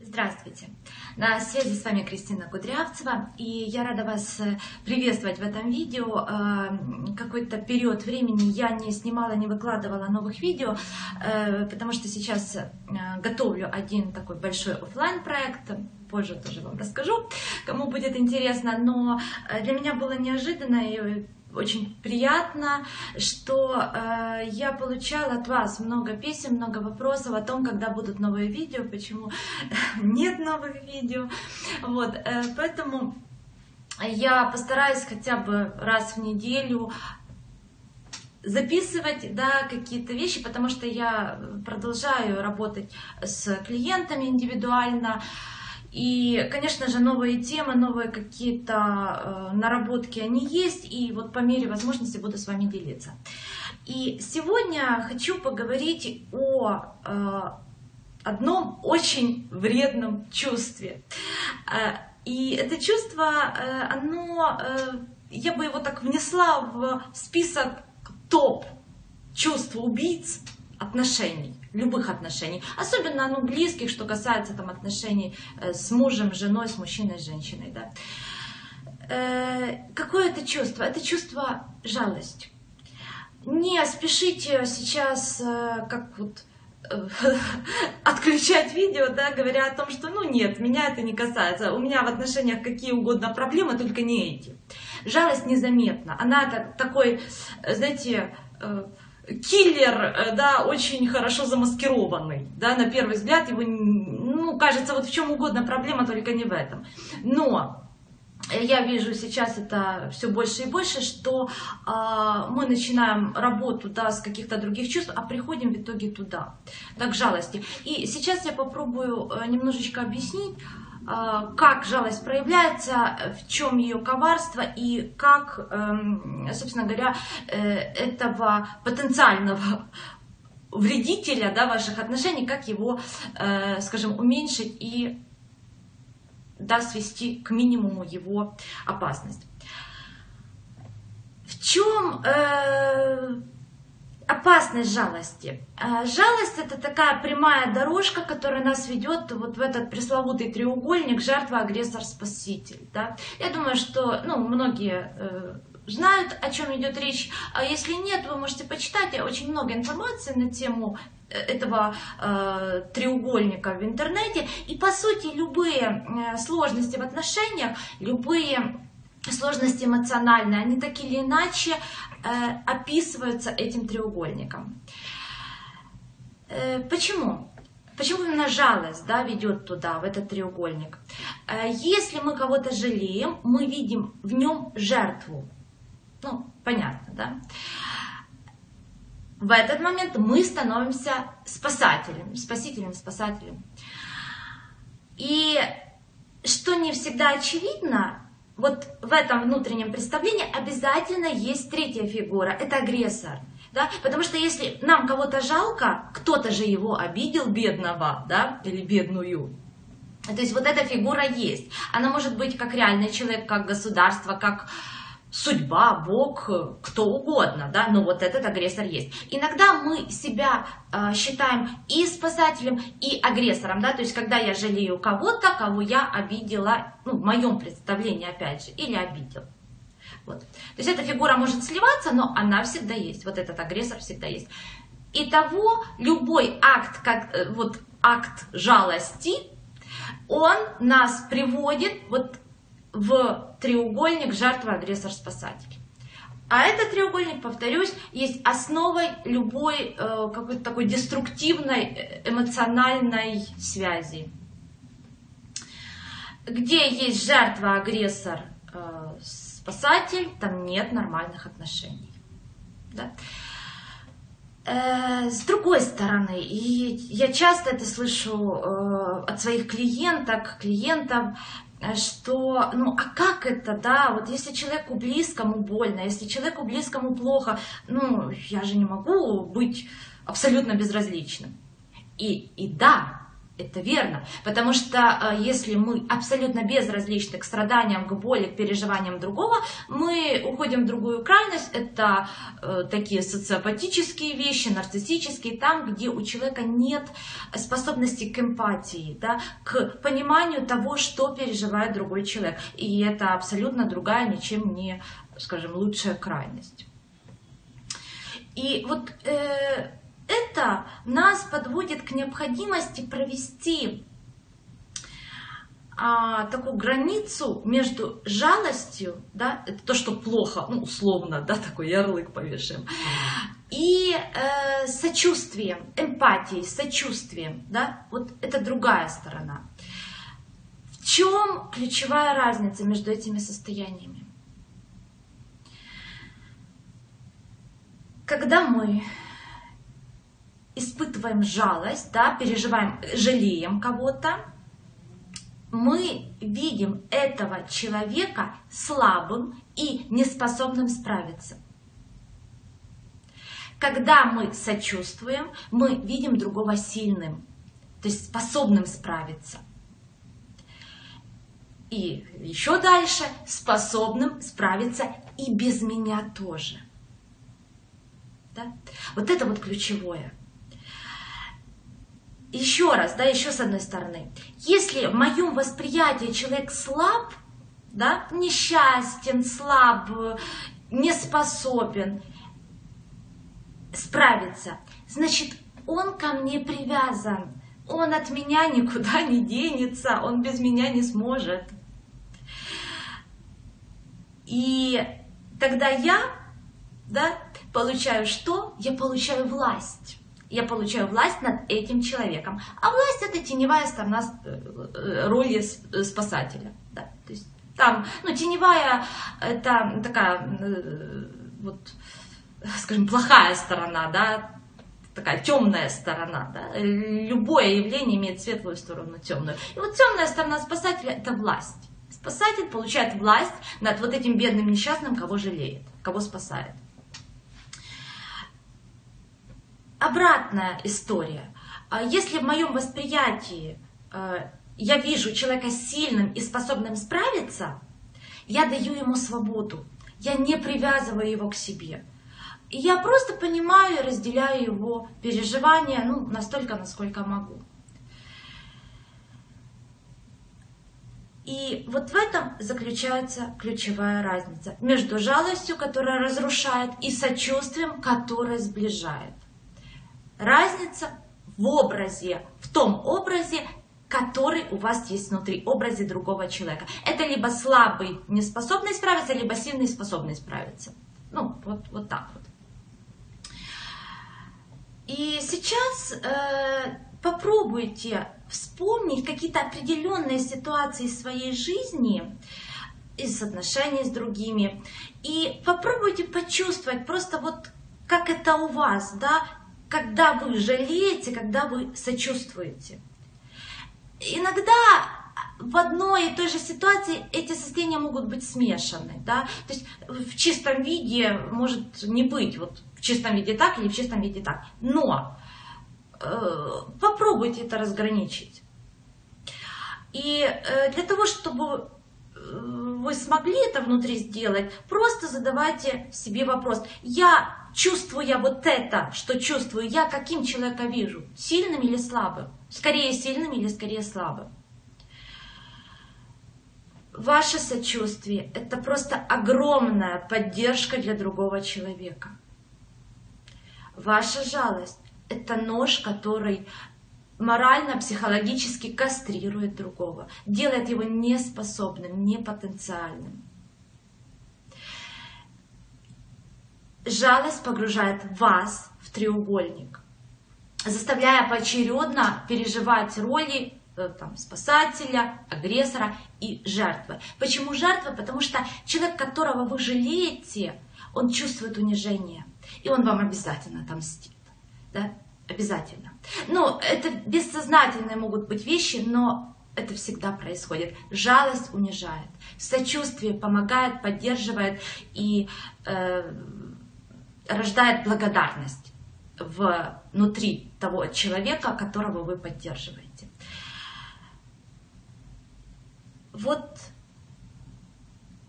Здравствуйте! На связи с вами Кристина Кудрявцева, и я рада вас э, приветствовать в этом видео. Э, какой-то период времени я не снимала, не выкладывала новых видео, э, потому что сейчас готовлю один такой большой офлайн проект позже тоже вам расскажу, кому будет интересно, но для меня было неожиданно и очень приятно, что э, я получала от вас много писем, много вопросов о том, когда будут новые видео, почему нет новых видео. Вот, э, поэтому я постараюсь хотя бы раз в неделю записывать да, какие-то вещи, потому что я продолжаю работать с клиентами индивидуально, и, конечно же, новые темы, новые какие-то э, наработки, они есть, и вот по мере возможности буду с вами делиться. И сегодня хочу поговорить о э, одном очень вредном чувстве. Э, и это чувство, э, оно, э, я бы его так внесла в список топ чувств убийц отношений любых отношений, особенно ну, близких, что касается там, отношений э, с мужем, женой, с мужчиной, с женщиной. Да. Э, какое это чувство? Это чувство жалости. Не спешите сейчас, э, как вот отключать видео, да, говоря о том, что ну нет, меня это не касается, у меня в отношениях какие угодно проблемы, только не эти. Жалость незаметна, она такой, знаете, киллер, э, да, очень хорошо замаскированный, да, на первый взгляд его, ну, кажется, вот в чем угодно проблема, только не в этом. Но я вижу сейчас это все больше и больше, что э, мы начинаем работу да, с каких-то других чувств, а приходим в итоге туда, да, к жалости. И сейчас я попробую э, немножечко объяснить, как жалость проявляется, в чем ее коварство и как, эм, собственно говоря, э, этого потенциального вредителя да, ваших отношений, как его, э, скажем, уменьшить и да, свести к минимуму его опасность. В чем опасность жалости. А, жалость это такая прямая дорожка, которая нас ведет вот в этот пресловутый треугольник жертва, агрессор, спаситель. Да? Я думаю, что ну, многие э, знают, о чем идет речь. А если нет, вы можете почитать очень много информации на тему э, этого э, треугольника в интернете. И по сути любые э, сложности в отношениях, любые сложности эмоциональные, они так или иначе Э, описываются этим треугольником. Э, почему? Почему именно жалость да, ведет туда, в этот треугольник? Э, если мы кого-то жалеем, мы видим в нем жертву. Ну, понятно, да? В этот момент мы становимся спасателем, спасителем, спасателем. И что не всегда очевидно, вот в этом внутреннем представлении обязательно есть третья фигура, это агрессор. Да? Потому что если нам кого-то жалко, кто-то же его обидел, бедного, да, или бедную. То есть вот эта фигура есть. Она может быть как реальный человек, как государство, как судьба, Бог, кто угодно, да, но вот этот агрессор есть. Иногда мы себя э, считаем и спасателем, и агрессором, да, то есть когда я жалею кого-то, кого я обидела, ну, в моем представлении, опять же, или обидел. Вот. То есть эта фигура может сливаться, но она всегда есть, вот этот агрессор всегда есть. Итого любой акт, как, э, вот акт жалости, он нас приводит вот в треугольник жертва, агрессор, спасатель. А этот треугольник, повторюсь, есть основой любой э, какой-то такой деструктивной э, эмоциональной связи. Где есть жертва, агрессор, э, спасатель, там нет нормальных отношений. Да? Э, с другой стороны, и я часто это слышу э, от своих клиенток, клиентов, что, ну, а как это, да, вот если человеку близкому больно, если человеку близкому плохо, ну, я же не могу быть абсолютно безразличным. И, и да, Это верно, потому что э, если мы абсолютно безразличны к страданиям, к боли, к переживаниям другого, мы уходим в другую крайность. Это э, такие социопатические вещи, нарциссические, там, где у человека нет способности к эмпатии, да, к пониманию того, что переживает другой человек. И это абсолютно другая, ничем не, скажем, лучшая крайность. И вот э, это нас подводит к необходимости провести а, такую границу между жалостью, да, это то, что плохо, ну, условно, да, такой ярлык повешаем, и э, сочувствием, эмпатией, сочувствием, да, вот это другая сторона. В чем ключевая разница между этими состояниями? Когда мы испытываем жалость, да, переживаем, жалеем кого-то, мы видим этого человека слабым и неспособным справиться. Когда мы сочувствуем, мы видим другого сильным, то есть способным справиться. И еще дальше, способным справиться и без меня тоже. Да? Вот это вот ключевое еще раз, да, еще с одной стороны, если в моем восприятии человек слаб, да, несчастен, слаб, не способен справиться, значит, он ко мне привязан, он от меня никуда не денется, он без меня не сможет. И тогда я, да, получаю что? Я получаю власть я получаю власть над этим человеком. А власть это теневая сторона э, э, роли э, спасателя. Да. То есть там, ну, теневая это такая, вот, скажем, плохая сторона, да, такая темная сторона, да. Любое явление имеет светлую сторону, темную. И вот темная сторона спасателя это власть. Спасатель получает власть над вот этим бедным несчастным, кого жалеет, кого спасает. Обратная история. А если в моем восприятии э, я вижу человека сильным и способным справиться, я даю ему свободу, я не привязываю его к себе. Я просто понимаю и разделяю его переживания ну, настолько, насколько могу. И вот в этом заключается ключевая разница между жалостью, которая разрушает, и сочувствием, которое сближает разница в образе, в том образе, который у вас есть внутри, образе другого человека. Это либо слабый, неспособный справиться, либо сильный, способный справиться. Ну, вот, вот так вот. И сейчас э, попробуйте вспомнить какие-то определенные ситуации своей жизни, из отношений с другими, и попробуйте почувствовать просто вот как это у вас, да, когда вы жалеете, когда вы сочувствуете. Иногда в одной и той же ситуации эти состояния могут быть смешаны. Да? То есть в чистом виде может не быть, вот в чистом виде так или в чистом виде так. Но э, попробуйте это разграничить. И э, для того, чтобы э, вы смогли это внутри сделать, просто задавайте себе вопрос. Я чувствуя вот это, что чувствую я, каким человека вижу? Сильным или слабым? Скорее сильным или скорее слабым? Ваше сочувствие – это просто огромная поддержка для другого человека. Ваша жалость – это нож, который морально, психологически кастрирует другого, делает его неспособным, непотенциальным. Жалость погружает вас в треугольник, заставляя поочередно переживать роли э, там, спасателя, агрессора и жертвы. Почему жертвы? Потому что человек, которого вы жалеете, он чувствует унижение, и он вам обязательно отомстит. Да? Обязательно. Ну, это бессознательные могут быть вещи, но это всегда происходит. Жалость унижает, сочувствие помогает, поддерживает и э, рождает благодарность внутри того человека, которого вы поддерживаете. Вот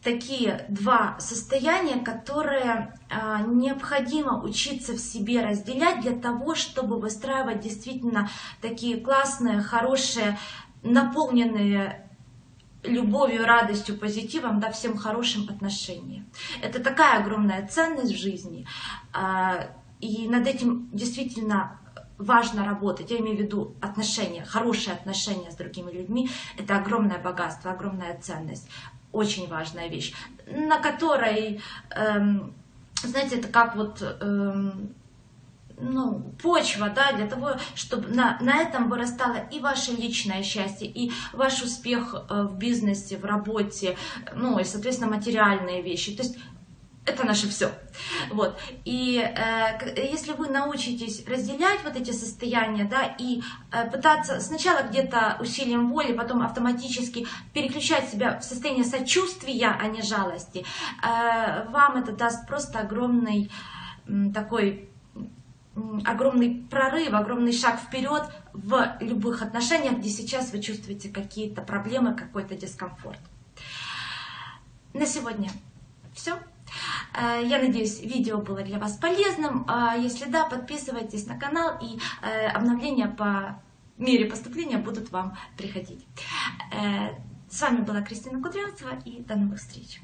такие два состояния, которые а, необходимо учиться в себе разделять для того, чтобы выстраивать действительно такие классные, хорошие, наполненные любовью, радостью, позитивом, да, всем хорошим отношениям. Это такая огромная ценность в жизни. Э, и над этим действительно важно работать, я имею в виду отношения, хорошие отношения с другими людьми, это огромное богатство, огромная ценность очень важная вещь, на которой, эм, знаете, это как вот эм, ну, почва, да, для того, чтобы на, на этом вырастало и ваше личное счастье, и ваш успех э, в бизнесе, в работе, ну, и, соответственно, материальные вещи. То есть это наше все. Вот. И э, если вы научитесь разделять вот эти состояния, да, и э, пытаться сначала где-то усилием воли, потом автоматически переключать себя в состояние сочувствия, а не жалости, э, вам это даст просто огромный э, такой огромный прорыв, огромный шаг вперед в любых отношениях, где сейчас вы чувствуете какие-то проблемы, какой-то дискомфорт. На сегодня все. Э, я надеюсь, видео было для вас полезным. А если да, подписывайтесь на канал и э, обновления по мере поступления будут вам приходить. Э, с вами была Кристина Кудрявцева и до новых встреч.